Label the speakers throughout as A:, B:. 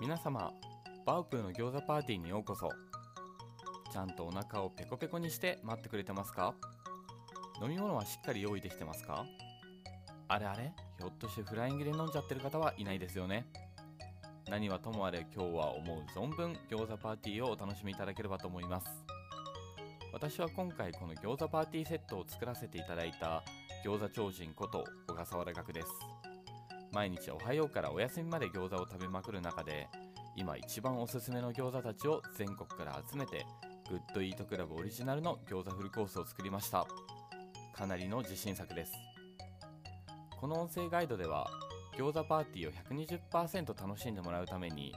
A: 皆様バウプーの餃子パーティーにようこそ。ちゃんとお腹をペコペコにして待ってくれてますか？飲み物はしっかり用意できてますか？あれあれ？ひょっとしてフライングで飲んじゃってる方はいないですよね。何はともあれ今日は思う存分餃子パーティーをお楽しみいただければと思います。私は今回この餃子パーティーセットを作らせていただいた餃子超人こと小笠原学です。毎日おはようからお休みまで餃子を食べまくる中で今一番おすすめの餃子たちを全国から集めてグッドイートクラブオリジナルの餃子フルコースを作りました。かなりの自信作です。この音声ガイドでは餃子パーティーを120%楽しんでもらうために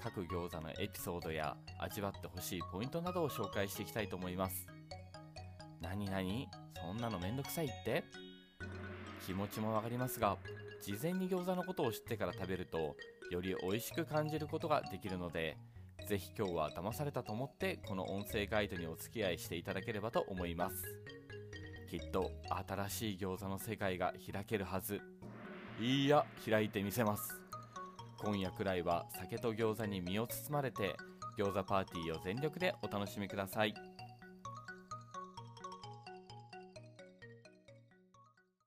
A: 各餃子のエピソードや味わってほしいポイントなどを紹介していきたいと思います。何何そんなのめんどくさいって？気持ちもわかりますが事前に餃子のことを知ってから食べるとより美味しく感じることができるのでぜひ今日は騙されたと思ってこの音声ガイドにお付き合いしていただければと思います。きっと新しい餃子の世界が開けるはず。いいや開いてみせます。今夜くらいは酒と餃子に身を包まれて餃子パーティーを全力でお楽しみください。